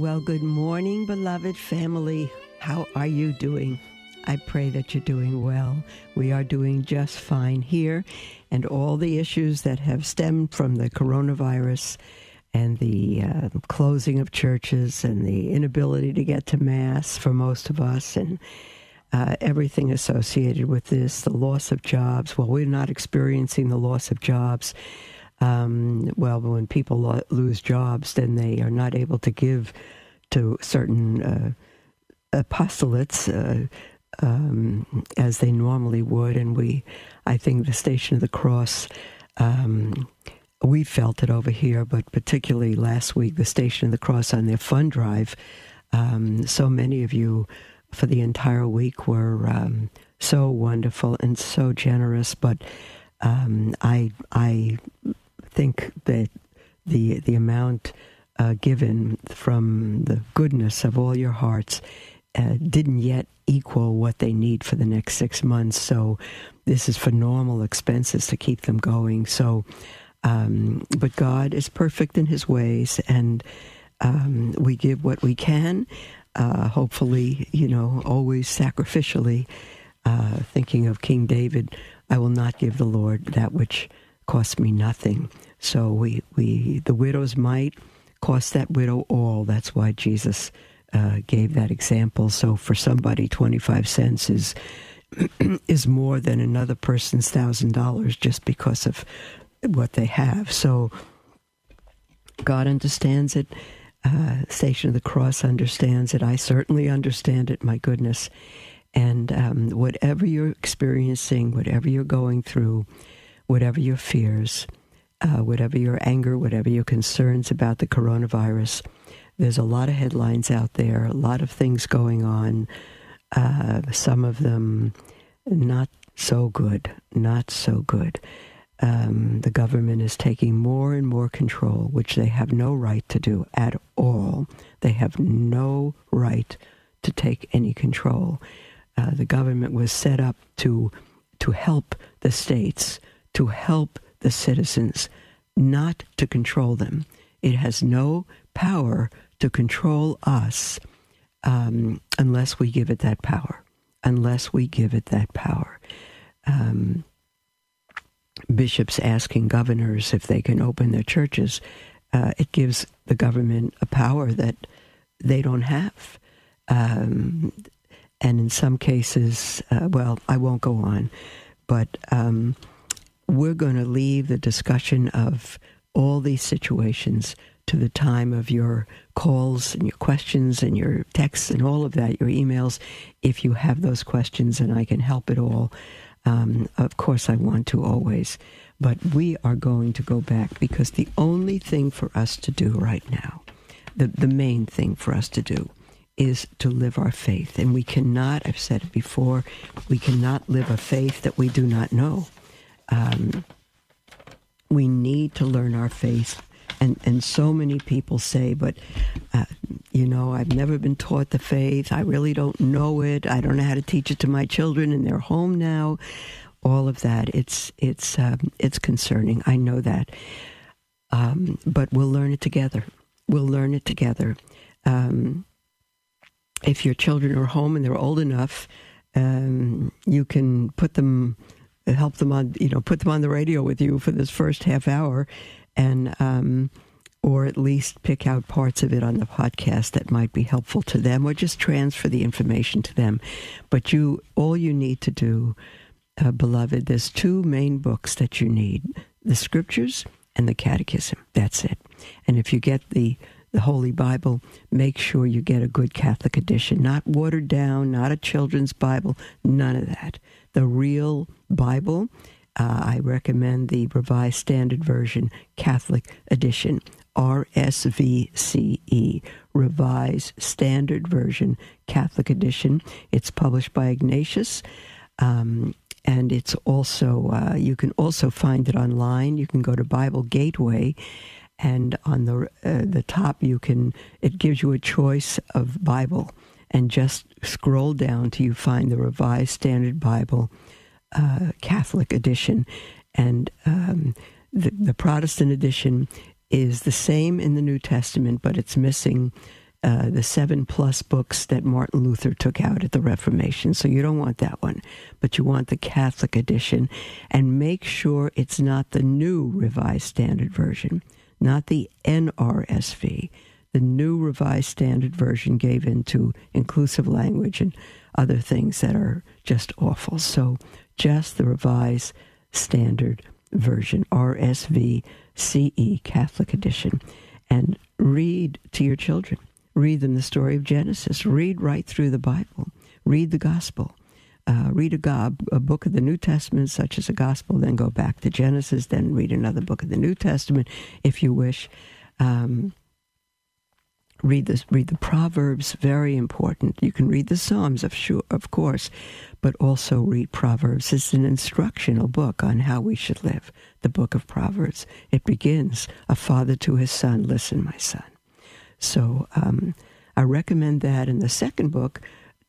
Well, good morning, beloved family. How are you doing? I pray that you're doing well. We are doing just fine here, and all the issues that have stemmed from the coronavirus and the uh, closing of churches and the inability to get to Mass for most of us, and uh, everything associated with this, the loss of jobs. Well, we're not experiencing the loss of jobs. Um, well, when people lo- lose jobs, then they are not able to give to certain uh, apostolates uh, um, as they normally would. And we, I think, the Station of the Cross. Um, we felt it over here, but particularly last week, the Station of the Cross on their fund drive. Um, so many of you for the entire week were um, so wonderful and so generous. But um, I, I think that the the amount uh, given from the goodness of all your hearts uh, didn't yet equal what they need for the next six months. So this is for normal expenses to keep them going. So, um, but God is perfect in His ways, and um, we give what we can. Uh, hopefully, you know, always sacrificially. Uh, thinking of King David, I will not give the Lord that which costs me nothing. So we, we the widow's mite cost that widow all. That's why Jesus uh, gave that example. So for somebody, twenty five cents is is more than another person's thousand dollars just because of what they have. So God understands it. Uh, Station of the Cross understands it. I certainly understand it. My goodness. And um, whatever you're experiencing, whatever you're going through, whatever your fears, uh, whatever your anger, whatever your concerns about the coronavirus, there's a lot of headlines out there, a lot of things going on. Uh, some of them not so good, not so good. Um, the government is taking more and more control, which they have no right to do at all. They have no right to take any control. Uh, the government was set up to to help the states, to help the citizens, not to control them. It has no power to control us um, unless we give it that power. Unless we give it that power. Um, bishops asking governors if they can open their churches, uh, it gives the government a power that they don't have. Um, and in some cases, uh, well, I won't go on, but um, we're going to leave the discussion of all these situations to the time of your calls and your questions and your texts and all of that, your emails, if you have those questions and I can help at all. Um, of course, I want to always. But we are going to go back because the only thing for us to do right now, the, the main thing for us to do, is to live our faith. And we cannot, I've said it before, we cannot live a faith that we do not know. Um, we need to learn our faith. And, and so many people say, but, uh, you know, I've never been taught the faith. I really don't know it. I don't know how to teach it to my children, and they're home now. All of that. It's, it's, um, it's concerning. I know that. Um, but we'll learn it together. We'll learn it together. Um, if your children are home and they're old enough, um, you can put them, help them on, you know, put them on the radio with you for this first half hour, and um, or at least pick out parts of it on the podcast that might be helpful to them, or just transfer the information to them. But you, all you need to do, uh, beloved, there's two main books that you need: the Scriptures and the Catechism. That's it. And if you get the the Holy Bible, make sure you get a good Catholic edition, not watered down, not a children's Bible, none of that. The real Bible, uh, I recommend the Revised Standard Version Catholic Edition, RSVCE, Revised Standard Version Catholic Edition. It's published by Ignatius. Um, and it's also uh, you can also find it online. You can go to Bible Gateway, and on the uh, the top you can it gives you a choice of Bible, and just scroll down till you find the Revised Standard Bible uh, Catholic edition, and um, the the Protestant edition is the same in the New Testament, but it's missing uh, the seven plus books that Martin Luther took out at the Reformation. So you don't want that one, but you want the Catholic edition. And make sure it's not the new Revised Standard Version, not the NRSV. The new Revised Standard Version gave into inclusive language and other things that are just awful. So just the Revised Standard Version, RSV CE Catholic Edition, and read to your children read them the story of Genesis. Read right through the Bible. Read the Gospel. Uh, read a, a book of the New Testament, such as a Gospel, then go back to Genesis, then read another book of the New Testament, if you wish. Um, read the read the Proverbs, very important. You can read the Psalms, of sure, of course, but also read Proverbs. It's an instructional book on how we should live. The book of Proverbs. It begins, "A father to his son, listen, my son." So um, I recommend that. And the second book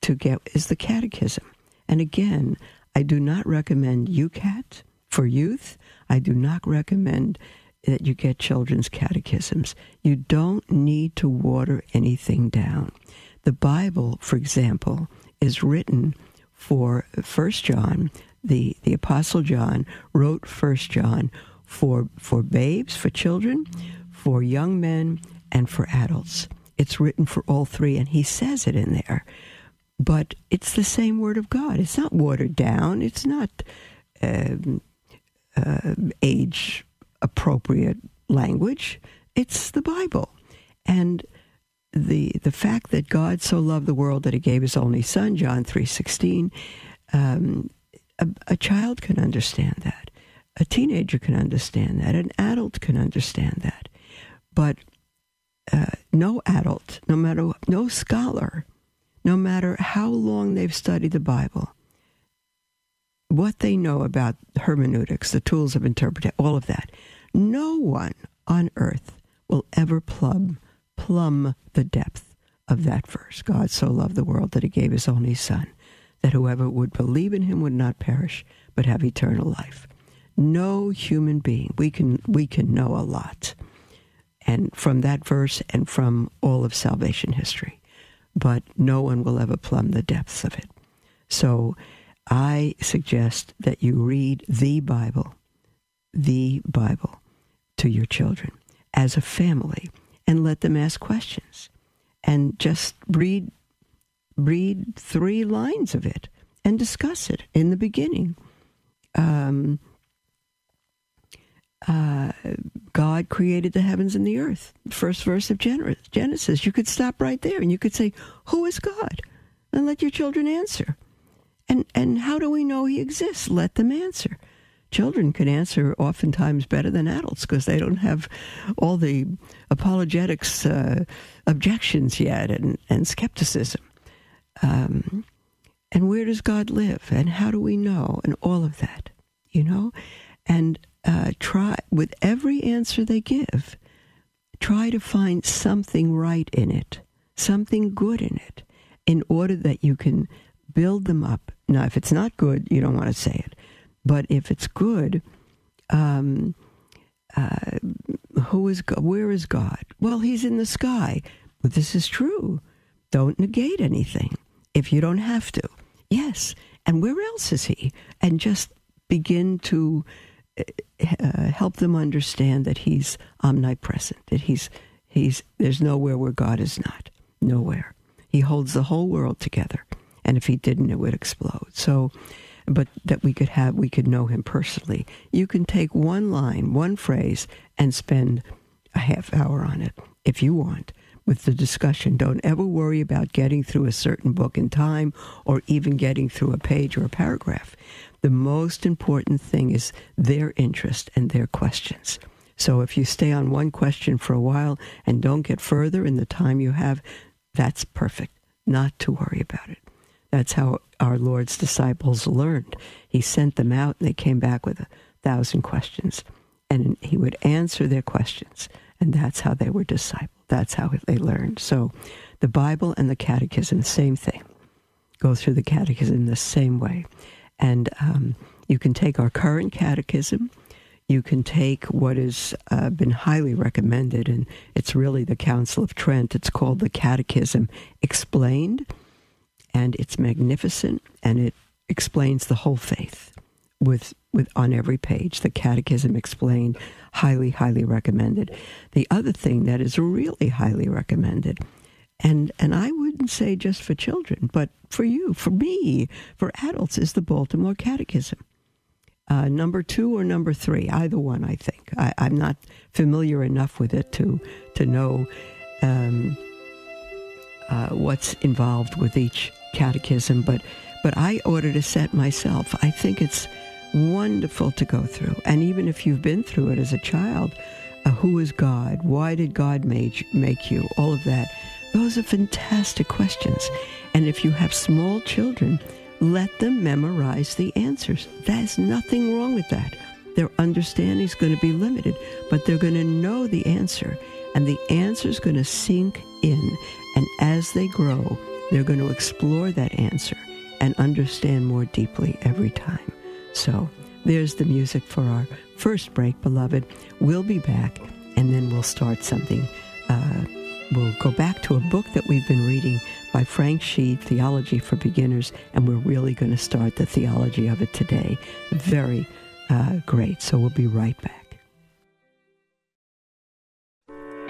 to get is the Catechism. And again, I do not recommend YOUCAT for youth. I do not recommend that you get children's catechisms. You don't need to water anything down. The Bible, for example, is written for First John. The, the Apostle John wrote First John for for babes, for children, for young men, and for adults. It's written for all three, and he says it in there. But it's the same Word of God. It's not watered down. It's not um, uh, age appropriate language. It's the Bible. And the the fact that God so loved the world that He gave His only Son, John three sixteen, um, a, a child can understand that, a teenager can understand that, an adult can understand that, but uh, no adult, no matter no scholar, no matter how long they've studied the Bible, what they know about hermeneutics, the tools of interpretation, all of that, no one on earth will ever plumb plumb the depth of that verse. God so loved the world that he gave his only son, that whoever would believe in him would not perish, but have eternal life. No human being, we can we can know a lot and from that verse and from all of salvation history. But no one will ever plumb the depths of it. So I suggest that you read the Bible, the Bible, to your children as a family and let them ask questions and just read read three lines of it and discuss it in the beginning. Um, uh, God created the heavens and the earth. First verse of Genesis Genesis. You could stop right there and you could say, Who is God? And let your children answer. And, and how do we know He exists? Let them answer. Children can answer oftentimes better than adults because they don't have all the apologetics uh, objections yet and, and skepticism. Um, and where does God live? And how do we know? And all of that, you know? And uh, try, with every answer they give, try to find something right in it, something good in it, in order that you can build them up. Now, if it's not good, you don't want to say it. But if it's good, um, uh, who is God? Where is God? Well, He's in the sky. But this is true. Don't negate anything if you don't have to. Yes. And where else is He? And just begin to uh, help them understand that He's omnipresent, that He's He's there's nowhere where God is not, nowhere. He holds the whole world together, and if He didn't, it would explode. So, but that we could have, we could know Him personally. You can take one line, one phrase, and spend a half hour on it if you want with the discussion. Don't ever worry about getting through a certain book in time or even getting through a page or a paragraph The most important thing is their interest and their questions. So if you stay on one question for a while and don't get further in the time you have, that's perfect. Not to worry about it. That's how our Lord's disciples learned. He sent them out and they came back with a thousand questions. And he would answer their questions. And that's how they were discipled. That's how they learned. So the Bible and the catechism, same thing. Go through the catechism the same way. And um, you can take our current catechism. You can take what has uh, been highly recommended, and it's really the Council of Trent. It's called the Catechism Explained and it's magnificent and it explains the whole faith with with on every page. The catechism explained highly highly recommended. The other thing that is really highly recommended and and I wouldn't say just for children but for you for me for adults is the Baltimore Catechism. Uh, number two or number three either one I think. I, am not familiar enough with it to to know um, uh, what's involved with each catechism, but but I ordered a set myself. I think it's wonderful to go through, and even if you've been through it as a child, uh, who is God? Why did God make make you? All of that. Those are fantastic questions. And if you have small children, let them memorize the answers. There's nothing wrong with that. Their understanding is going to be limited, but they're going to know the answer, and the answer is going to sink in. And as they grow, they're going to explore that answer and understand more deeply every time. So there's the music for our first break, beloved. We'll be back and then we'll start something. Uh, we'll go back to a book that we've been reading by Frank Sheed, Theology for Beginners, and we're really going to start the theology of it today. Very uh, great. So we'll be right back.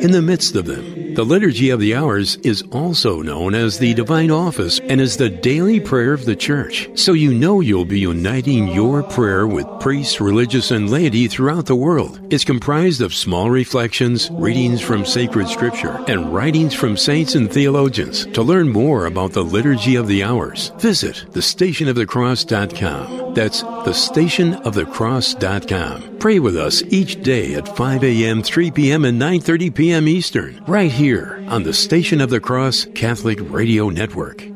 in the midst of them. The Liturgy of the Hours is also known as the Divine Office and is the daily prayer of the Church. So you know you'll be uniting your prayer with priests, religious, and laity throughout the world. It's comprised of small reflections, readings from sacred scripture, and writings from saints and theologians. To learn more about the Liturgy of the Hours, visit thestationofthecross.com. That's thestationofthecross.com. Pray with us each day at 5 a.m., 3 p.m., and 9.30 p.m. Eastern, right here on the Station of the Cross Catholic Radio Network.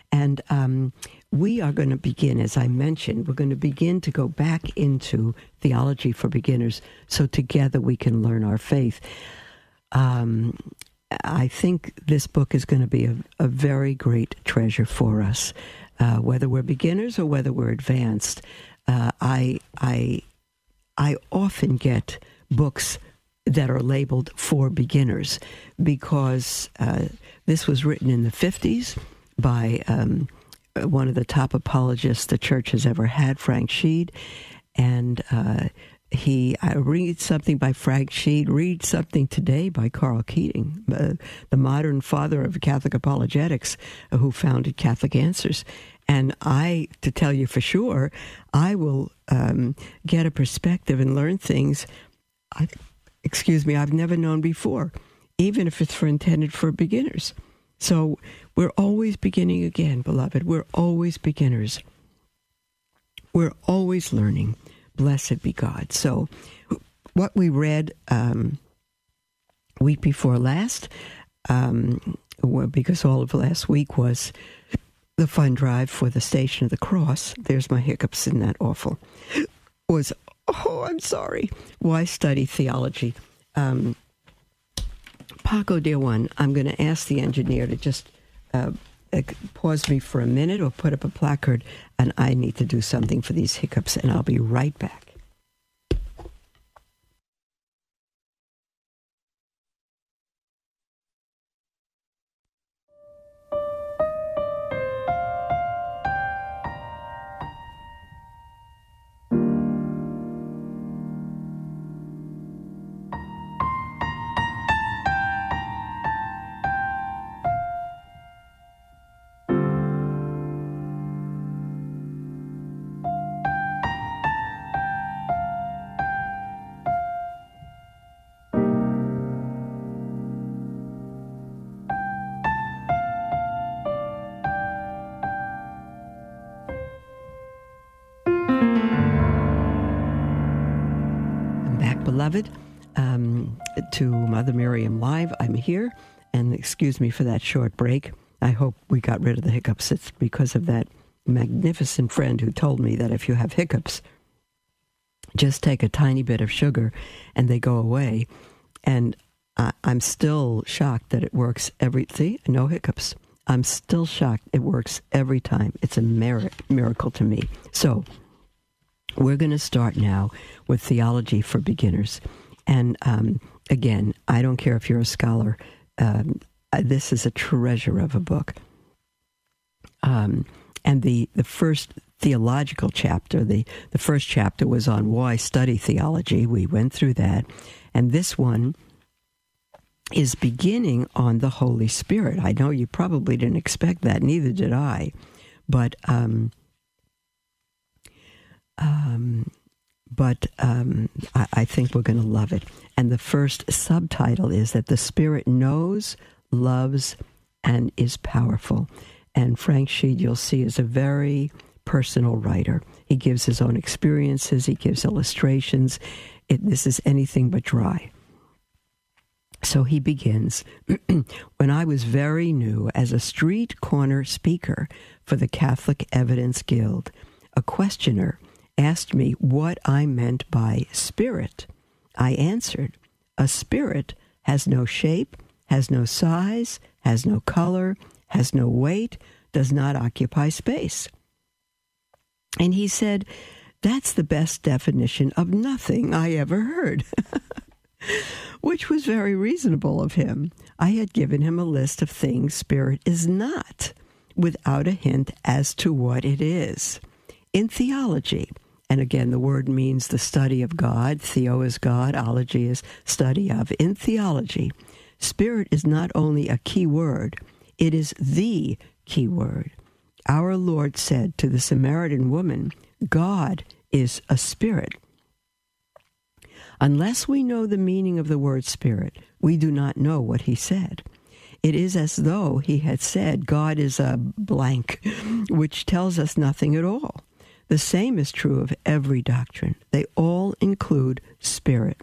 And um, we are going to begin, as I mentioned, we're going to begin to go back into theology for beginners so together we can learn our faith. Um, I think this book is going to be a, a very great treasure for us, uh, whether we're beginners or whether we're advanced. Uh, I, I I often get books that are labeled for beginners because uh, this was written in the 50s by um, one of the top apologists the church has ever had, Frank Sheed. And uh, he I read something by Frank Sheed, read something today by Karl Keating, uh, the modern father of Catholic apologetics, uh, who founded Catholic Answers. And I, to tell you for sure, I will um, get a perspective and learn things. I, excuse me, I've never known before, even if it's for intended for beginners. So we're always beginning again, beloved. We're always beginners. We're always learning. Blessed be God. So, what we read um, week before last, um, because all of last week was the fund drive for the Station of the Cross. There's my hiccups in that awful. Was oh, I'm sorry. Why study theology? Um, Paco, dear one, I'm going to ask the engineer to just uh, pause me for a minute or put up a placard, and I need to do something for these hiccups, and I'll be right back. Excuse me for that short break. I hope we got rid of the hiccups. It's because of that magnificent friend who told me that if you have hiccups, just take a tiny bit of sugar and they go away. And I, am still shocked that it works every. See, no hiccups. I'm still shocked it works every time. It's a merit, miracle to me. So we're going to start now with theology for beginners. And um, again, I don't care if you're a scholar, um, this is a treasure of a book. Um, and the, the first theological chapter, the, the first chapter was on why study theology. We went through that. And this one is beginning on the Holy Spirit. I know you probably didn't expect that, neither did I. But um, um, but um, I, I, think we're going to love it. And the first subtitle is that the Spirit knows, loves, and is powerful. And Frank Sheed, you'll see, is a very personal writer. He gives his own experiences, he gives illustrations. It, this is anything but dry. So he begins When I was very new as a street corner speaker for the Catholic Evidence Guild, a questioner asked me what I meant by spirit. I answered, A spirit has no shape, has no size, has no color, has no weight, does not occupy space. And he said, That's the best definition of nothing I ever heard. Which was very reasonable of him. I had given him a list of things spirit is not, without a hint as to what it is. In theology, and again, the word means the study of God. Theo is God, ology is study of. In theology, spirit is not only a key word, it is the key word. Our Lord said to the Samaritan woman, God is a spirit. Unless we know the meaning of the word spirit, we do not know what he said. It is as though he had said, God is a blank, which tells us nothing at all. The same is true of every doctrine. They all include spirit.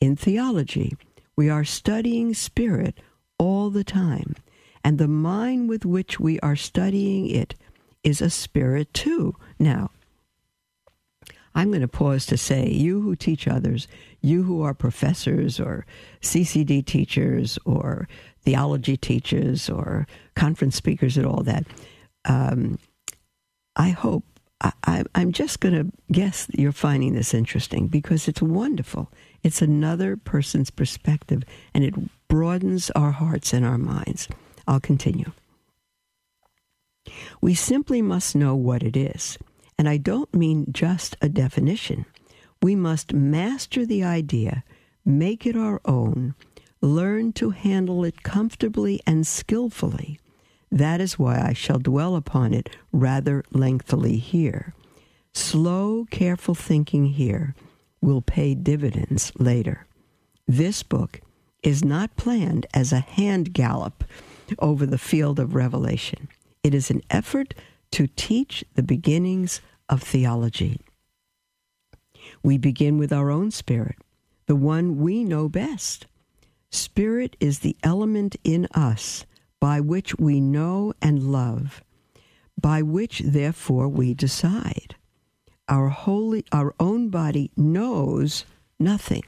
In theology, we are studying spirit all the time, and the mind with which we are studying it is a spirit too. Now, I'm going to pause to say, you who teach others, you who are professors or CCD teachers or theology teachers or conference speakers and all that, um, I hope I, am just going to guess you're finding this interesting because it's wonderful. It's another person's perspective and it broadens our hearts and our minds. I'll continue. We simply must know what it is. And I don't mean just a definition. We must master the idea, make it our own, learn to handle it comfortably and skillfully. That is why I shall dwell upon it rather lengthily here. Slow, careful thinking here will pay dividends later. This book is not planned as a hand gallop over the field of revelation. It is an effort to teach the beginnings of theology. We begin with our own spirit, the one we know best. Spirit is the element in us by which we know and love, by which therefore we decide. Our holy our own body knows nothing,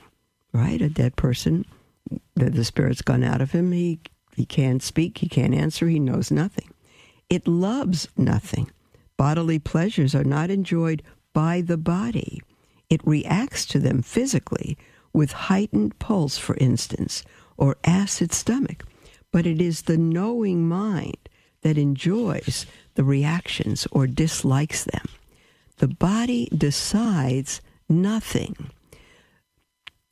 right? A dead person, the, the spirit's gone out of him, he he can't speak, he can't answer, he knows nothing. It loves nothing. Bodily pleasures are not enjoyed by the body. It reacts to them physically with heightened pulse, for instance, or acid stomach. But it is the knowing mind that enjoys the reactions or dislikes them. The body decides nothing.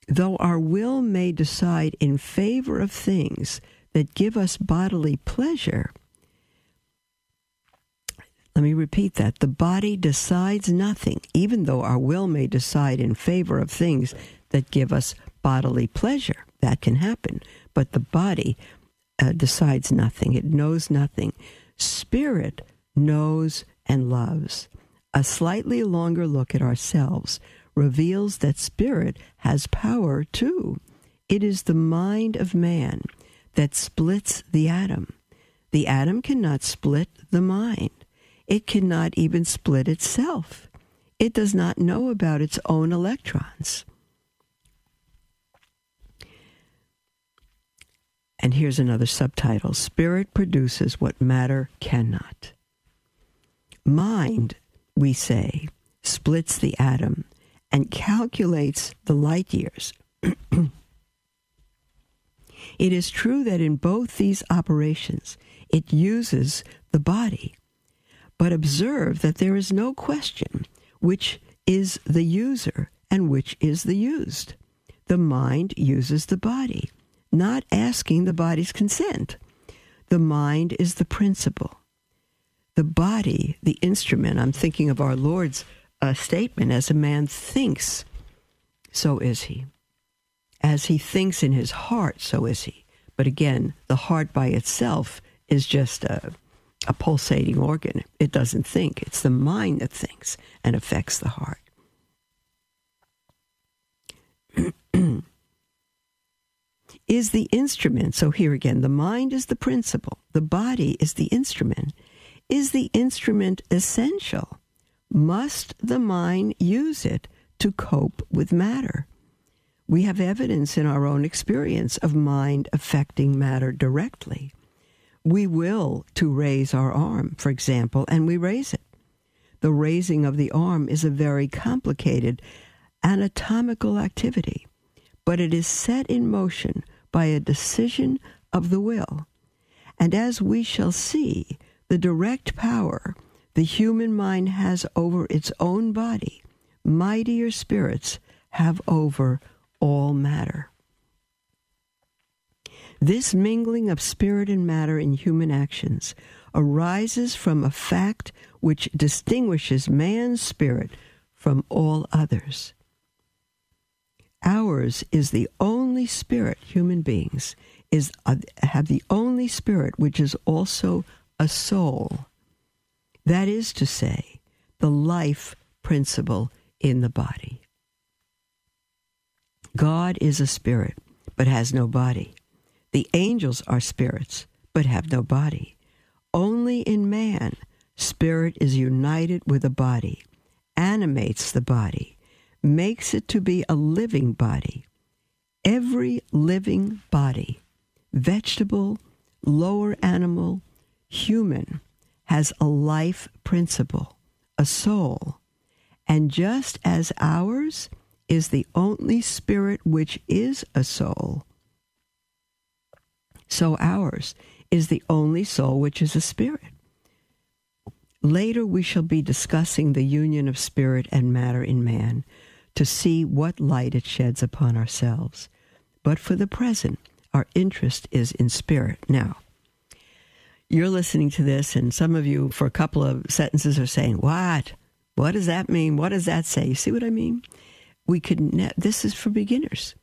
Though our will may decide in favor of things that give us bodily pleasure, let me repeat that. The body decides nothing, even though our will may decide in favor of things that give us bodily pleasure. That can happen. But the body uh, decides nothing, it knows nothing. Spirit knows and loves. A slightly longer look at ourselves reveals that spirit has power too. It is the mind of man that splits the atom. The atom cannot split the mind. It cannot even split itself. It does not know about its own electrons. And here's another subtitle Spirit produces what matter cannot. Mind, we say, splits the atom and calculates the light years. it is true that in both these operations, it uses the body but observe that there is no question which is the user and which is the used. The mind uses the body, not asking the body's consent. The mind is the principle. The body, the instrument, I'm thinking of our Lord's uh, statement as a man thinks, so is he. As he thinks in his heart, so is he. But again, the heart by itself is just a a pulsating organ. It doesn't think. It's the mind that thinks and affects the heart. is the instrument, so here again, the mind is the principle, the body is the instrument. Is the instrument essential? Must the mind use it to cope with matter? We have evidence in our own experience of mind affecting matter directly we will to raise our arm, for example, and we raise it. The raising of the arm is a very complicated anatomical activity, but it is set in motion by a decision of the will. And as we shall see, the direct power the human mind has over its own body, mightier spirits have over all matter. This mingling of spirit and matter in human actions arises from a fact which distinguishes man's spirit from all others. Ours is the only spirit, human beings, is uh, have the only spirit which is also a soul. That is to say, the life principle in the body. God is a spirit, but has no body. The angels are spirits, but have no body. Only in man, spirit is united with a body, animates the body, makes it to be a living body. Every living body, vegetable, lower animal, human, has a life principle, a soul. And just as ours is the only spirit which is a soul, so ours is the only soul which is a spirit. Later, we shall be discussing the union of spirit and matter in man to see what light it sheds upon ourselves. But for the present, our interest is in spirit. Now, you're listening to this, and some of you, for a couple of sentences, are saying, What? What does that mean? What does that say? You see what I mean? We could, ne- this is for beginners,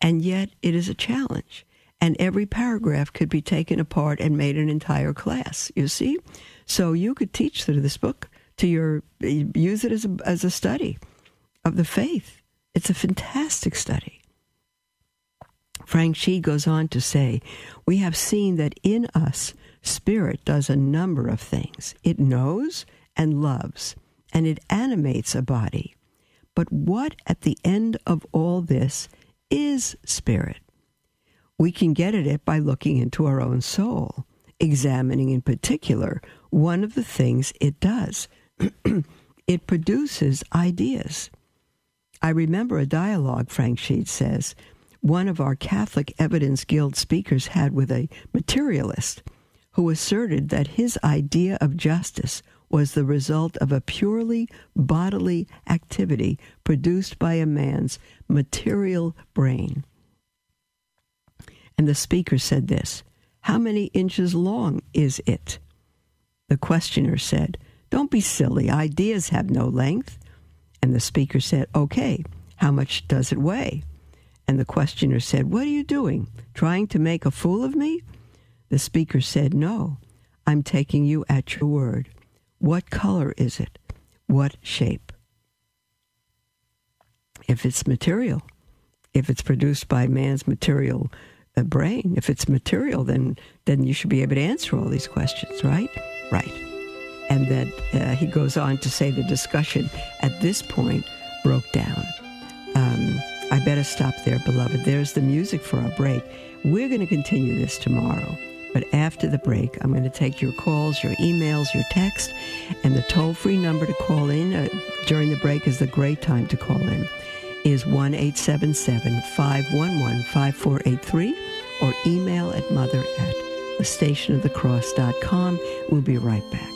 and yet it is a challenge. And every paragraph could be taken apart and made an entire class, you see? So you could teach through this book to your, use it as a, as a study of the faith. It's a fantastic study. Frank Sheed goes on to say, We have seen that in us, spirit does a number of things. It knows and loves, and it animates a body. But what at the end of all this is spirit? We can get at it by looking into our own soul, examining in particular one of the things it does. it produces ideas. I remember a dialogue, Frank Sheed says, one of our Catholic Evidence Guild speakers had with a materialist who asserted that his idea of justice was the result of a purely bodily activity produced by a man's material brain. And the speaker said this How many inches long is it? The questioner said, Don't be silly. Ideas have no length. And the speaker said, Okay, how much does it weigh? And the questioner said, What are you doing? Trying to make a fool of me? The speaker said, No, I'm taking you at your word. What color is it? What shape? If it's material, if it's produced by man's material uh, brain, if it's material, then then you should be able to answer all these questions, right? Right. And then uh, he goes on to say the discussion at this point broke down. Um, I better stop there, beloved. There's the music for our break. We're going to continue this tomorrow. But after the break, I'm going to take your calls, your emails, your text, and the toll free number to call in uh, during the break is the great time to call in is 1 877 511 5483 or email at mother at thestationofthecross.com. We'll be right back.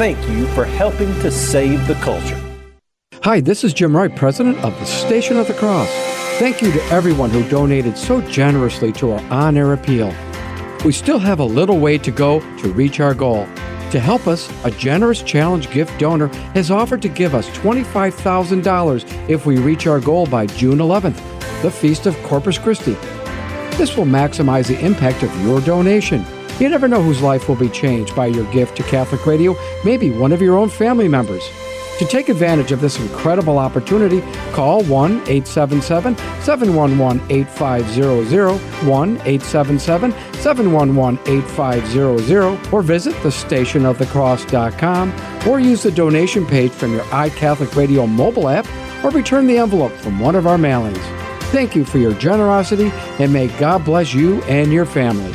thank you for helping to save the culture. Hi, this is Jim Wright, president of the Station of the Cross. Thank you to everyone who donated so generously to our on air appeal. We still have a little way to go to reach our goal. To help us, a generous challenge gift donor has offered to give us $25,000 if we reach our goal by June 11th, the feast of Corpus Christi. This will maximize the impact of your donation. You never know whose life will be changed by your gift to Catholic Radio, maybe one of your own family members. To take advantage of this incredible opportunity, call 1 877 711 8500, 1 877 711 8500, or visit thestationofthecross.com, or use the donation page from your iCatholic Radio mobile app, or return the envelope from one of our mailings. Thank you for your generosity, and may God bless you and your family.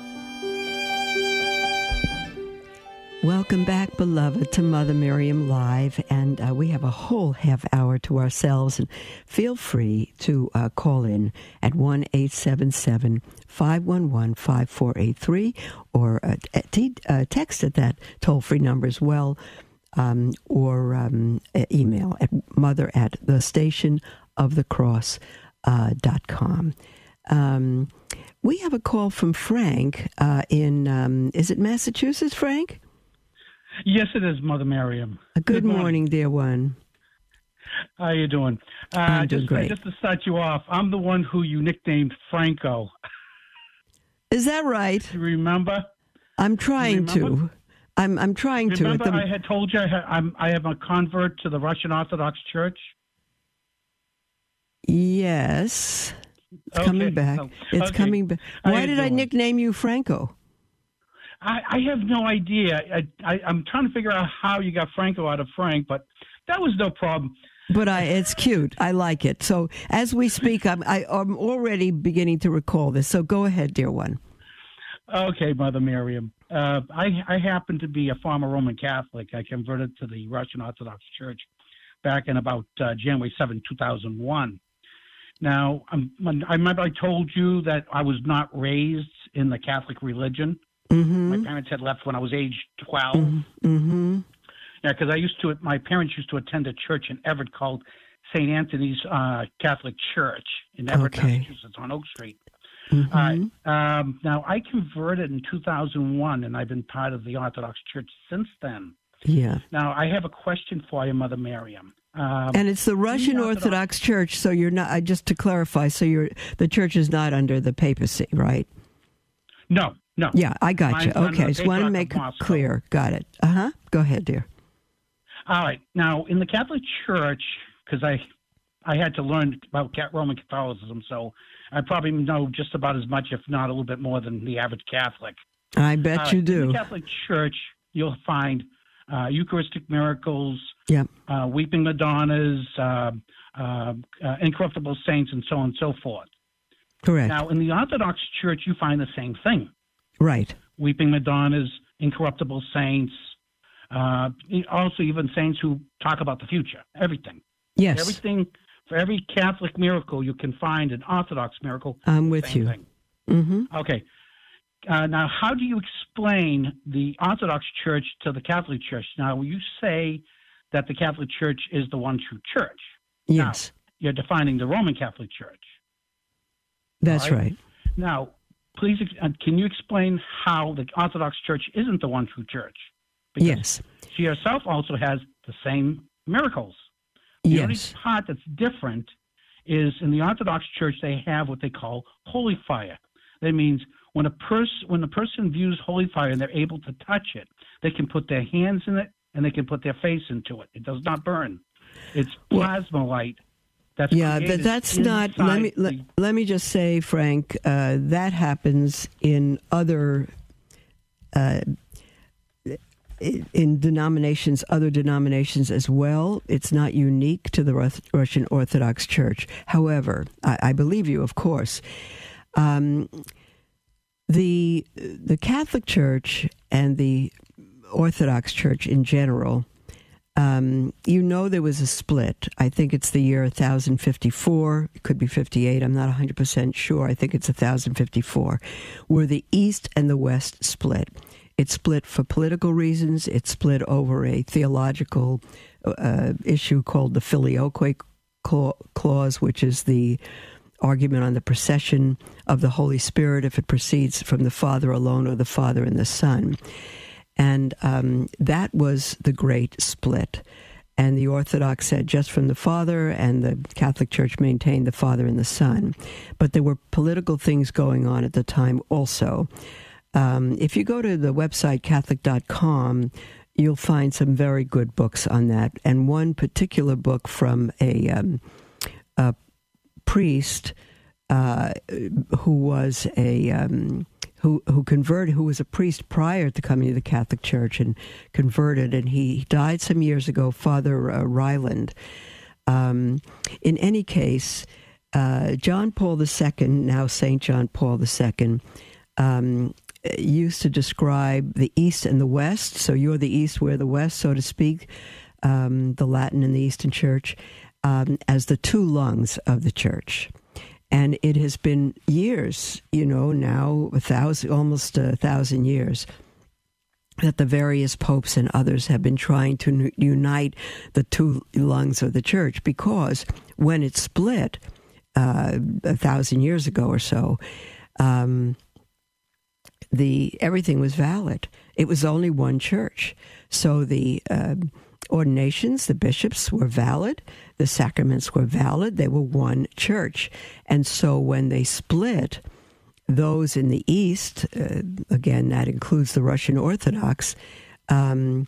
Welcome back, beloved, to Mother Miriam Live. And uh, we have a whole half hour to ourselves. And feel free to uh, call in at 1 877 511 5483 or uh, t- uh, text at that toll free number as well. Um, or um, email at mother at the station of the cross uh, dot com. Um, we have a call from Frank uh, in, um, is it Massachusetts, Frank? Yes, it is, Mother Miriam. Good, Good morning. morning. dear one. How are you doing? Uh, I'm doing just, great. Just to start you off, I'm the one who you nicknamed Franco. Is that right? You remember? I'm trying to. I'm I'm trying remember to. Remember, I had told you I, had, I'm, I am a convert to the Russian Orthodox Church. Yes, it's okay. coming back. Oh, it's okay. coming back. Why did doing? I nickname you Franco? I, I have no idea. I, I, I'm trying to figure out how you got Franco out of Frank, but that was no problem. But I, it's cute. I like it. So as we speak, I'm, I, am already beginning to recall this. So go ahead, dear one. Okay, Mother Miriam. Uh, I, I happen to be a former Roman Catholic. I converted to the Russian Orthodox Church back in about uh, January 7, 2001. Now, um, I remember I told you that I was not raised in the Catholic religion. Mm-hmm. My parents had left when I was age 12. Mm-hmm. Yeah, because I used to, my parents used to attend a church in Everett called St. Anthony's uh, Catholic Church in Everett, okay. Massachusetts, on Oak Street. Mm-hmm. Right. Um, now, I converted in 2001, and I've been part of the Orthodox Church since then. Yeah. Now, I have a question for you, Mother Miriam. Um, and it's the Russian the Orthodox, Orthodox Church, so you're not. Uh, just to clarify, so you're the church is not under the papacy, right? No, no. Yeah, I got Mine's you. Okay, just want to make it clear. Got it. Uh huh. Go ahead, dear. All right. Now, in the Catholic Church, because I, I had to learn about Roman Catholicism, so I probably know just about as much, if not a little bit more, than the average Catholic. I bet Uh, you do. In the Catholic Church, you'll find uh, Eucharistic miracles, Yep. uh, weeping Madonnas, uh, uh, uh, incorruptible saints, and so on and so forth. Correct. Now, in the Orthodox Church, you find the same thing right. weeping Madonnas, incorruptible saints, uh, also even saints who talk about the future, everything. Yes. Everything, for every Catholic miracle, you can find an Orthodox miracle. I'm with you. Mm-hmm. Okay. Uh, now, how do you explain the Orthodox Church to the Catholic Church? Now, you say that the Catholic Church is the one true church. Yes. You're defining the Roman Catholic Church. That's right. right. Now, please, uh, can you explain how the Orthodox Church isn't the one true church? Because Yes. she herself also has the same miracles. The only part that's different is in the Orthodox Church they have what they call holy fire. That means when a person when a person views holy fire and they're able to touch it, they can put their hands in it and they can put their face into it. It does not burn. It's plasma light. That's Yeah, but that's not. Let me let, let me just say, Frank, uh, that happens in other. Uh, in denominations, other denominations as well. It's not unique to the Russian Orthodox Church. However, I, I believe you, of course. Um, the the Catholic Church and the Orthodox Church in general um, you know there was a split. I think it's the year 1054. It could be 58. I'm not 100% sure. I think it's 1054, where the East and the West split. It split for political reasons. It split over a theological uh, issue called the filioque clause, which is the argument on the procession of the Holy Spirit if it proceeds from the Father alone or the Father and the Son and um, that was the great split. and the Orthodox said just from the Father, and the Catholic Church maintained the Father and the Son. But there were political things going on at the time also. Um, if you go to the website Catholic.com, you'll find some very good books on that. And one particular book from a, um, a priest uh, who was a. Um, who who converted, who was a priest prior to coming to the Catholic Church and converted, and he died some years ago, Father uh, Ryland. Um, in any case, uh, John Paul II, now Saint John Paul II, um, used to describe the East and the West. So you're the East, we're the West, so to speak. Um, the Latin and the Eastern Church um, as the two lungs of the Church. And it has been years, you know, now a thousand, almost a thousand years, that the various popes and others have been trying to unite the two lungs of the church because when it split uh, a thousand years ago or so, um, the everything was valid. It was only one church, so the uh, ordinations, the bishops were valid, the sacraments were valid, they were one church. And so when they split, those in the East, uh, again, that includes the Russian Orthodox, um,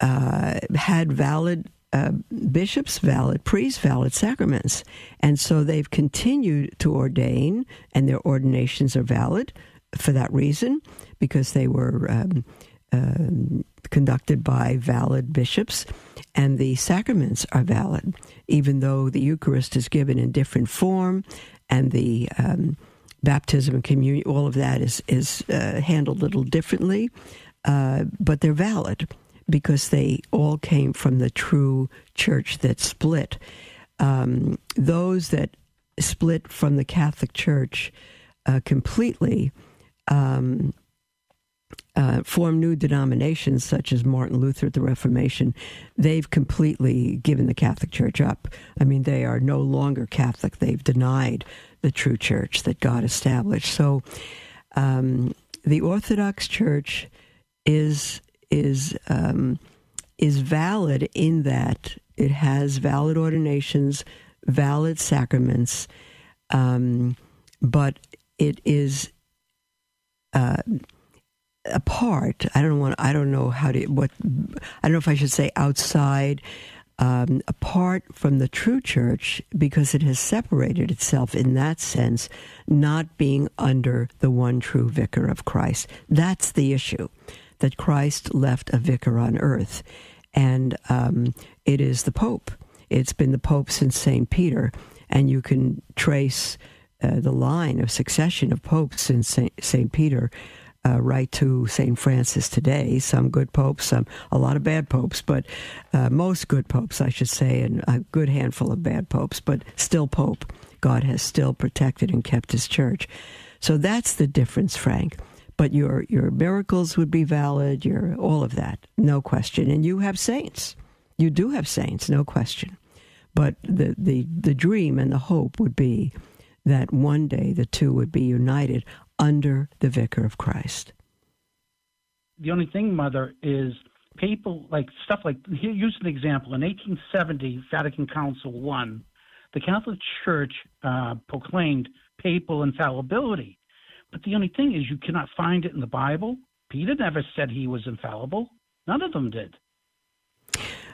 uh, had valid uh, bishops, valid priests, valid sacraments. And so they've continued to ordain, and their ordinations are valid for that reason, because they were um, uh, conducted by valid bishops, and the sacraments are valid, even though the Eucharist is given in different form, and the um, baptism and communion, all of that is is uh, handled a little differently, uh, but they're valid because they all came from the true church that split. Um, those that split from the Catholic Church uh, completely. Um, uh, form new denominations such as Martin Luther at the Reformation, they've completely given the Catholic Church up. I mean, they are no longer Catholic. They've denied the true church that God established. So, um, the Orthodox Church is is um, is valid in that it has valid ordinations, valid sacraments, um, but it is. Uh, apart. I don't want. I don't know how to. What I don't know if I should say outside. Um, apart from the true church because it has separated itself in that sense, not being under the one true vicar of Christ. That's the issue, that Christ left a vicar on earth. And um, it is the Pope. It's been the Pope since St. Peter. And you can trace uh, the line of succession of popes since St. Peter uh, right to St. Francis today. Some good popes, some a lot of bad popes, but uh, most good popes, I should say, and a good handful of bad popes, but still Pope. God has still protected and kept His church. So that's the difference, Frank. But your your miracles would be valid. Your all of that, no question. And you have saints. You do have saints, no question. But the the the dream and the hope would be that one day the two would be united under the vicar of Christ. The only thing, Mother, is people like stuff like here. Use an example. In 1870, Vatican Council one, the Catholic Church uh, proclaimed papal infallibility. But the only thing is, you cannot find it in the Bible. Peter never said he was infallible. None of them did.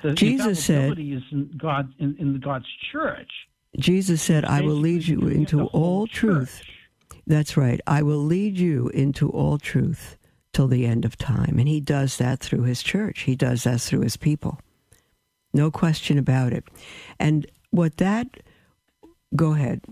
The Jesus said, "Is in God in, in God's church." Jesus said, "I will lead you into all truth." That's right. I will lead you into all truth till the end of time. And he does that through his church, he does that through his people. No question about it. And what that, go ahead.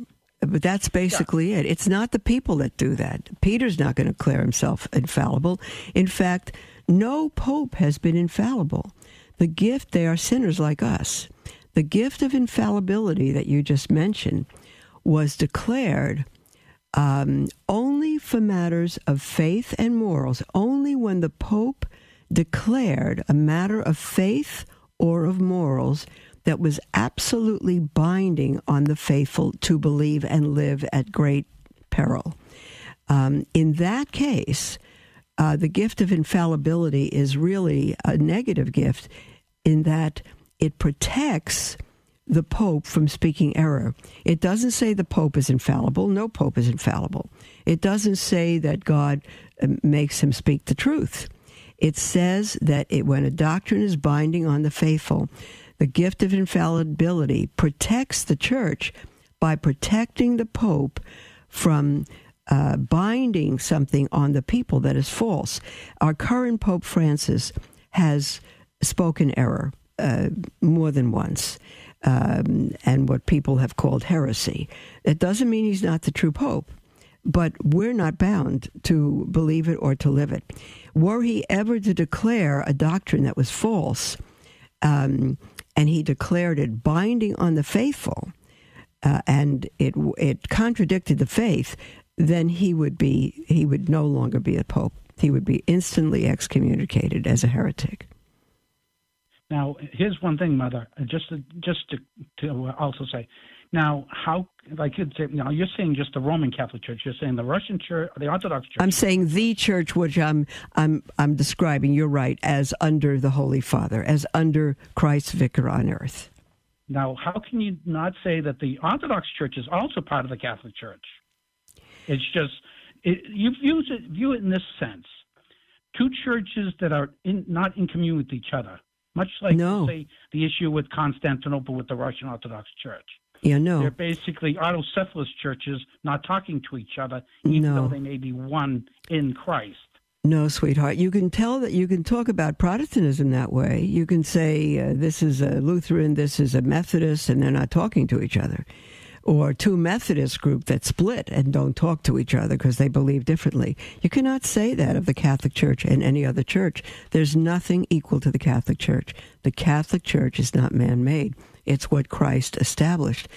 But that's basically yeah. it. It's not the people that do that. Peter's not going to declare himself infallible. In fact, no pope has been infallible. The gift, they are sinners like us. The gift of infallibility that you just mentioned was declared um, only for matters of faith and morals, only when the Pope declared a matter of faith or of morals that was absolutely binding on the faithful to believe and live at great peril. Um, in that case, uh, the gift of infallibility is really a negative gift in that it protects the Pope from speaking error. It doesn't say the Pope is infallible. No Pope is infallible. It doesn't say that God uh, makes him speak the truth. It says that it, when a doctrine is binding on the faithful, the gift of infallibility protects the church by protecting the Pope from uh, binding something on the people that is false. Our current Pope Francis has spoken error uh, more than once. Um, and what people have called heresy. It doesn't mean he's not the true pope, but we're not bound to believe it or to live it. Were he ever to declare a doctrine that was false, um, and he declared it binding on the faithful, uh, and it it contradicted the faith, then he would be he would no longer be a pope. He would be instantly excommunicated as a heretic. Now, here's one thing, Mother, uh, just to, just to, to uh, also say. Now, how, like you'd uh, say, now you're saying just the Roman Catholic Church. You're saying the Russian Church, the Orthodox Church. I'm saying the church, which I'm, I'm, I'm describing. You're right, as under the Holy Father, as under Christ's Vicar on earth. Now, how can you not say that the Orthodox Church is also part of the Catholic Church? It's just it, you view it, view it in this sense: two churches that are in, not in communion with each other much like no. say the issue with Constantinople with the Russian Orthodox Church. Yeah, no. They're basically autocephalous churches not talking to each other, even no. though they may be one in Christ. No, sweetheart. You can tell that you can talk about Protestantism that way. You can say uh, this is a Lutheran, this is a Methodist, and they're not talking to each other or two Methodist group that split and don't talk to each other because they believe differently. You cannot say that of the Catholic Church and any other church. There's nothing equal to the Catholic Church. The Catholic Church is not man made, it's what Christ established.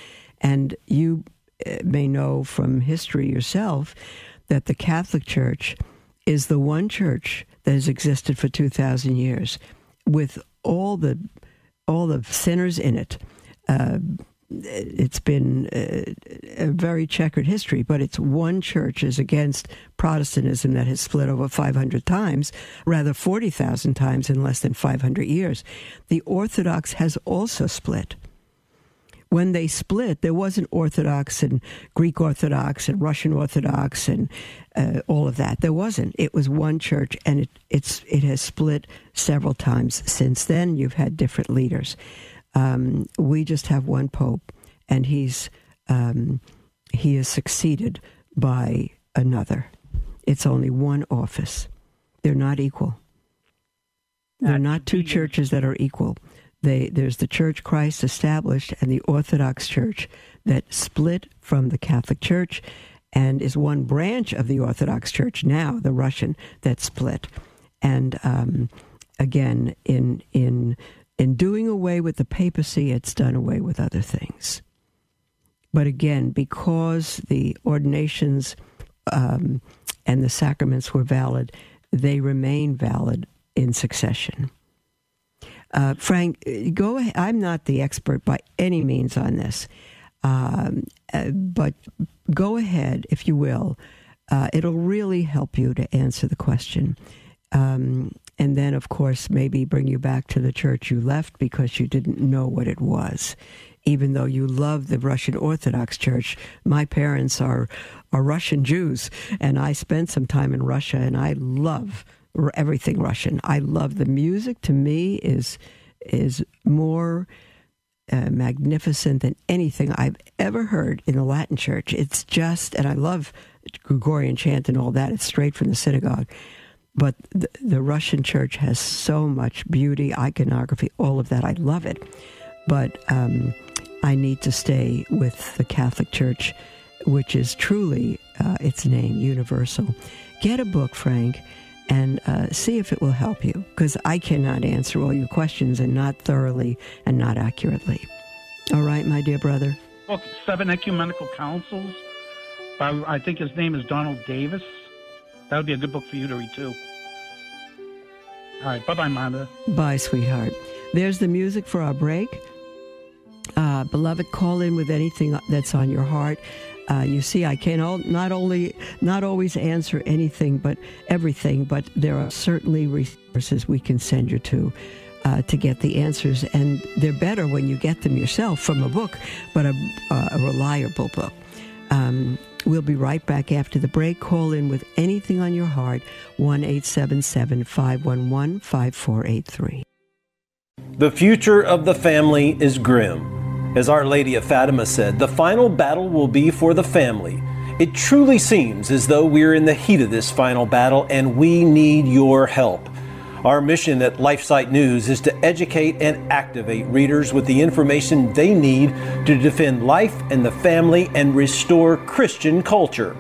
And you uh, may know from history yourself that the Catholic Church is the one church that has existed for 2,000 years with all the all the sinners in it. Uh, it's been a, a, very checkered history, but it's one church is against Protestantism that has split over 500 times, rather 40,000 times in less than 500 years. The Orthodox has also split. When they split, there wasn't Orthodox and Greek Orthodox and Russian Orthodox and uh, all of that. There wasn't. It was one church, and it, it's it has split several times since then. You've had different leaders. Um, we just have one pope, and he's um, he is succeeded by another. It's only one office. They're not equal. They're not two churches that are equal. They, there's the church Christ established and the Orthodox Church that split from the Catholic Church and is one branch of the Orthodox Church now, the Russian, that split. And um, again, in in in doing away with the papacy, it's done away with other things. But again, because the ordinations um, and the sacraments were valid, they remain valid in succession. Uh, Frank, go. Ahead. I'm not the expert by any means on this, um, uh, but go ahead, if you will. Uh, it'll really help you to answer the question. Um, and then, of course, maybe bring you back to the church you left because you didn't know what it was. Even though you love the Russian Orthodox Church, my parents are are Russian Jews, and I spent some time in Russia, and I love everything Russian. I love the music. To me, is is more uh, magnificent than anything I've ever heard in the Latin Church. It's just, and I love Gregorian chant and all that. It's straight from the synagogue. But the, the Russian church has so much beauty, iconography, all of that. I love it. But um, I need to stay with the Catholic Church, which is truly uh, its name, universal. Get a book, Frank, and uh, see if it will help you, because I cannot answer all your questions and not thoroughly and not accurately. All right, my dear brother. Book Seven Ecumenical Councils. By, I think his name is Donald Davis. That would be a good book for you to read too. All right. Bye bye, Mother. Bye, sweetheart. There's the music for our break. Uh, beloved, call in with anything that's on your heart. Uh, you see, I can all, not only not always answer anything, but everything. But there are certainly resources we can send you to. uh, to get the answers, and they're better when you get them yourself from a book, but a, uh, a reliable book. Um, we'll be right back after the break. Call in with anything on your heart, 1 877 511 5483. The future of the family is grim. As Our Lady of Fatima said, the final battle will be for the family. It truly seems as though we're in the heat of this final battle and we need your help. Our mission at LifeSite News is to educate and activate readers with the information they need to defend life and the family and restore Christian culture.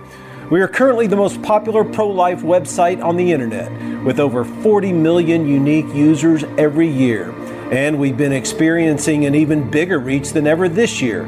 We are currently the most popular pro life website on the internet with over 40 million unique users every year. And we've been experiencing an even bigger reach than ever this year.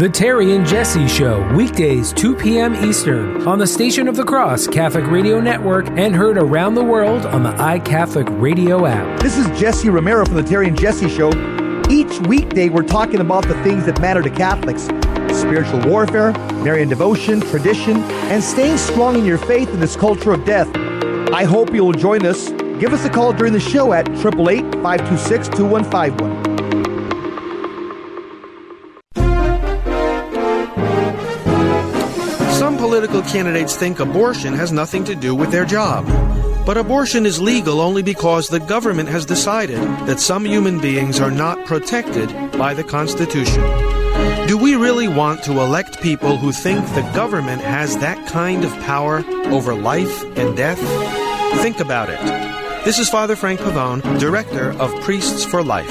The Terry and Jesse Show, weekdays 2 p.m. Eastern on the Station of the Cross Catholic Radio Network and heard around the world on the iCatholic Radio app. This is Jesse Romero from the Terry and Jesse Show. Each weekday, we're talking about the things that matter to Catholics spiritual warfare, Marian devotion, tradition, and staying strong in your faith in this culture of death. I hope you'll join us. Give us a call during the show at 888 526 2151. Candidates think abortion has nothing to do with their job. But abortion is legal only because the government has decided that some human beings are not protected by the Constitution. Do we really want to elect people who think the government has that kind of power over life and death? Think about it. This is Father Frank Pavone, Director of Priests for Life.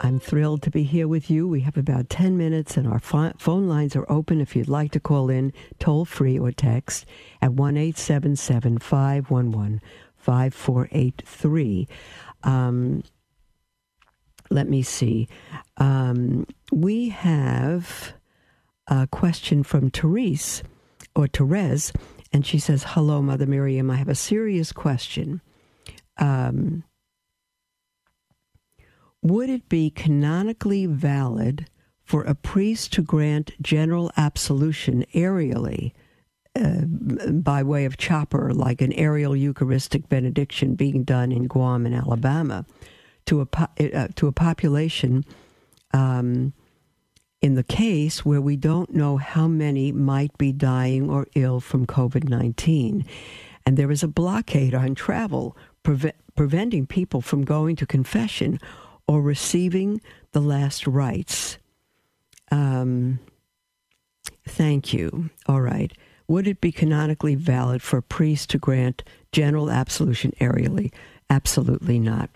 I'm thrilled to be here with you. We have about 10 minutes, and our phone lines are open if you'd like to call in toll free or text at 1 877 511 5483. Um, let me see. Um, we have a question from Therese or Therese, and she says, Hello, Mother Miriam. I have a serious question. Um, would it be canonically valid for a priest to grant general absolution aerially uh, by way of chopper, like an aerial Eucharistic benediction being done in Guam and Alabama, to a, po- uh, to a population um, in the case where we don't know how many might be dying or ill from COVID 19? And there is a blockade on travel pre- preventing people from going to confession or receiving the last rites. Um, thank you. All right. Would it be canonically valid for a priest to grant general absolution aerially? Absolutely not.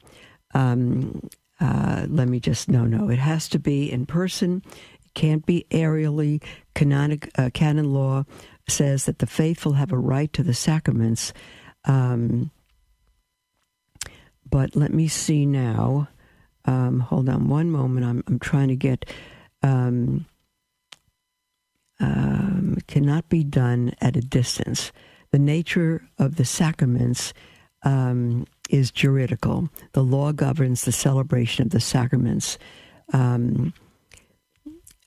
Um, uh, let me just, no, no. It has to be in person. It can't be aerially. Canonic, uh, canon law says that the faithful have a right to the sacraments. Um, but let me see now. Um, hold on one moment. I'm, I'm trying to get. Um, um, cannot be done at a distance. The nature of the sacraments um, is juridical. The law governs the celebration of the sacraments. Um,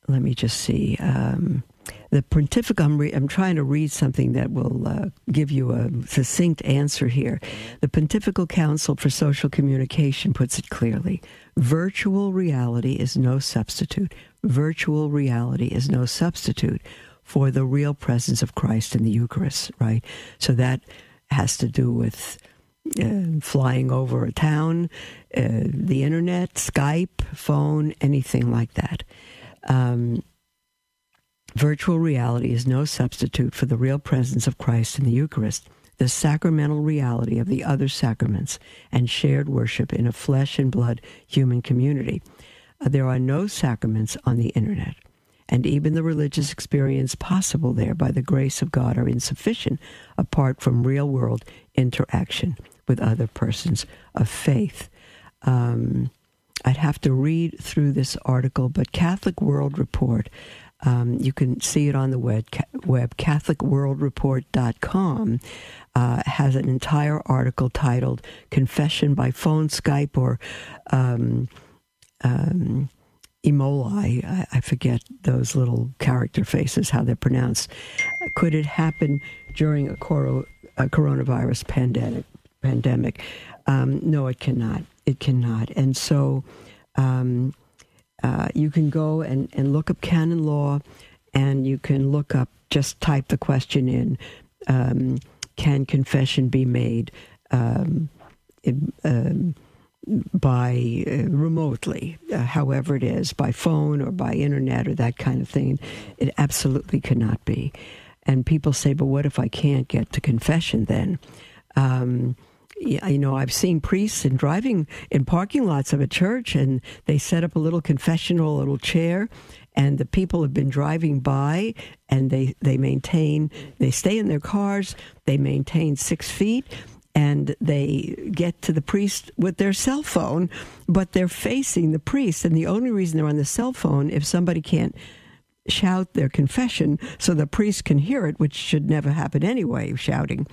let me just see. Um, the pontifical, I'm, re, I'm, trying to read something that will uh, give you a succinct answer here. The Pontifical Council for Social Communication puts it clearly virtual reality is no substitute. Virtual reality is no substitute for the real presence of Christ in the Eucharist, right? So that has to do with uh, flying over a town, uh, the internet, Skype, phone, anything like that. Um, virtual reality is no substitute for the real presence of Christ in the Eucharist, the sacramental reality of the other sacraments, and shared worship in a flesh and blood human community. Uh, there are no sacraments on the internet and even the religious experience possible there by the grace of God are insufficient apart from real world interaction with other persons of faith. Um, I'd have to read through this article, but Catholic World Report, um, you can see it on the web, web CatholicWorldReport.com, uh, has an entire article titled Confession by Phone, Skype, or um, um, Emoli, I, I, forget those little character faces, how they're pronounced. Could it happen during a, coro, a coronavirus pandemic? Pandemic? Um, no, it cannot. It cannot. And so um, uh, you can go and, and look up canon law, and you can look up, just type the question in um, Can confession be made? Um, um, by uh, remotely, uh, however it is, by phone or by internet or that kind of thing. It absolutely cannot be. And people say, but what if I can't get to confession then? You know, I've seen priests in driving in parking lots of a church, and they set up a little confessional, a little chair, and the people have been driving by, and they they maintain, they stay in their cars, they maintain six feet, and they get to the priest with their cell phone, but they're facing the priest. And the only reason they're on the cell phone, if somebody can't shout their confession so the priest can hear it, which should never happen anyway, shouting.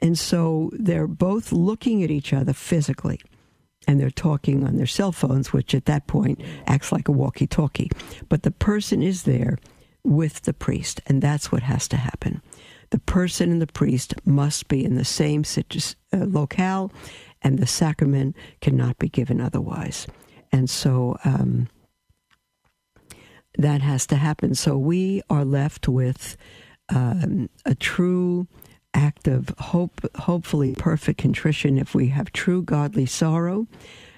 And so they're both looking at each other physically. And they're talking on their cell phones, which at that point acts like a walkie talkie. But the person is there with the priest, and that's what has to happen the person and the priest must be in the same uh, locale, and the sacrament cannot be given otherwise. And so um, that has to happen. So we are left with um, a true act of hope, hopefully perfect contrition if we have true godly sorrow.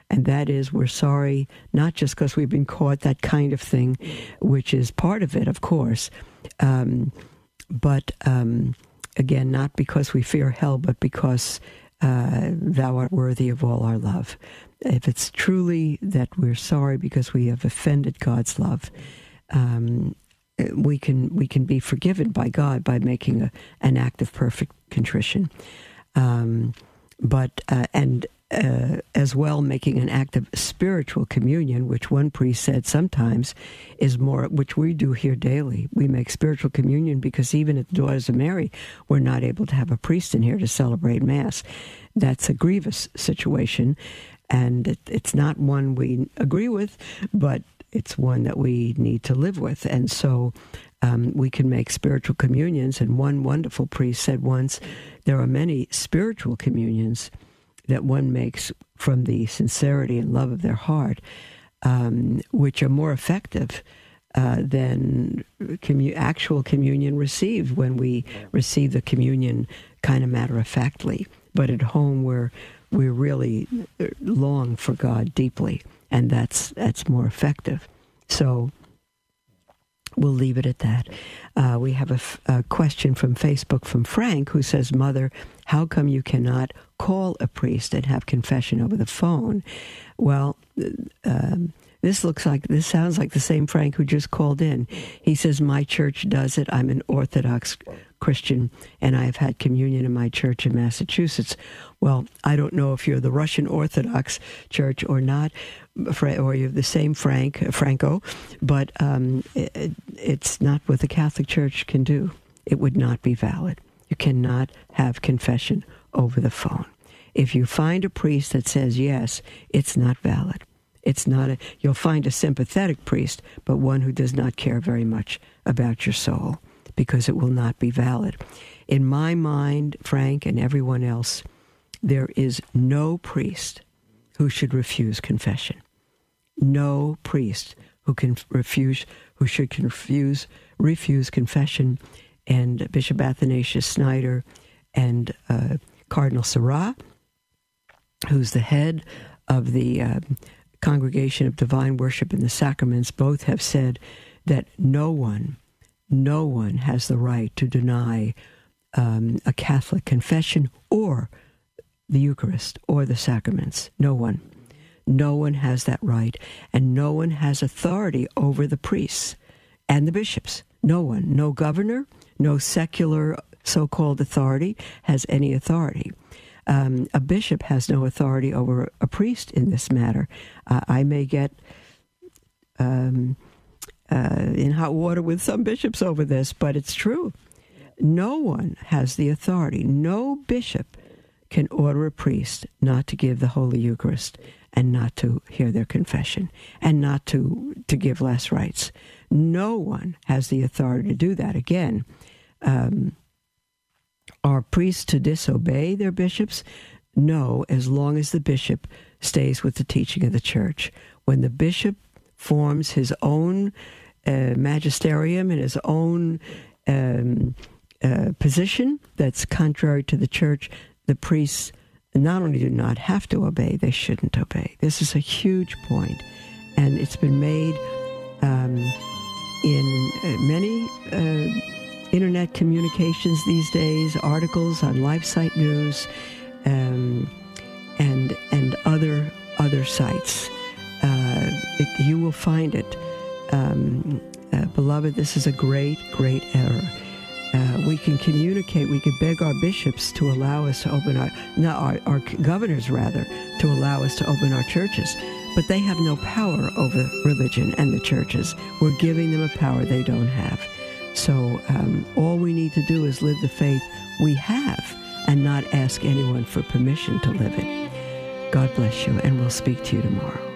And that is, we're sorry not just because we've been caught, that kind of thing, which is part of it, of course. Um, but um, again, not because we fear hell, but because uh, thou art worthy of all our love. If it's truly that we're sorry because we have offended God's love, um, we can we can be forgiven by God by making a, an act of perfect contrition. Um, but uh, and uh, as well making an act of spiritual communion, which one priest said sometimes is more, which we do here daily. We make spiritual communion because even at the Daughters of Mary, we're not able to have a priest in here to celebrate Mass. That's a grievous situation, and it, it's not one we agree with, but it's one that we need to live with. And so um, we can make spiritual communions. And one wonderful priest said once, there are many spiritual communions that one makes from the sincerity and love of their heart, um, which are more effective uh, than actual communion received when we receive the communion kind of matter of factly. But at home, we're we really long for God deeply, and that's that's more effective. So we'll leave it at that. Uh, we have a, f- a question from Facebook from Frank who says, Mother, how come you cannot call a priest and have confession over the phone? Well, um, this looks like, this sounds like the same Frank who just called in. He says, My church does it. I'm an Orthodox Christian and I have had communion in my church in Massachusetts. Well, I don't know if you're the Russian Orthodox Church or not, or you're the same Frank Franco, but um, it, it's not what the Catholic Church can do. It would not be valid. You cannot have confession over the phone. If you find a priest that says yes, it's not valid. It's not a, you'll find a sympathetic priest, but one who does not care very much about your soul because it will not be valid. In my mind, Frank and everyone else, there is no priest who should refuse confession. No priest who can refuse who should refuse refuse confession. And Bishop Athanasius Schneider and uh, Cardinal Sarah who's the head of the uh, Congregation of Divine Worship and the Sacraments, both have said that no one, no one has the right to deny um, a Catholic confession or the Eucharist or the sacraments. No one. No one has that right, and no one has authority over the priests and the bishops. No one, no governor, no secular so called authority has any authority. Um, a bishop has no authority over a priest in this matter. Uh, I may get um, uh, in hot water with some bishops over this, but it's true. No one has the authority. No bishop can order a priest not to give the Holy Eucharist and not to hear their confession and not to, to give last rites. No one has the authority to do that. Again, um, are priests to disobey their bishops? No, as long as the bishop stays with the teaching of the church. When the bishop forms his own uh, magisterium and his own um, uh, position that's contrary to the church, the priests not only do not have to obey, they shouldn't obey. This is a huge point, and it's been made um, in uh, many uh, internet communications these days, articles on LifeSite News, um, and and other other sites. Uh, it, you will find it, um, uh, beloved. This is a great, great error uh, we can communicate, we could beg our bishops to allow us to open our, not our, our governors rather, to allow us to open our churches. But they have no power over religion and the churches. We're giving them a power they don't have. So um, all we need to do is live the faith we have and not ask anyone for permission to live it. God bless you, and we'll speak to you tomorrow.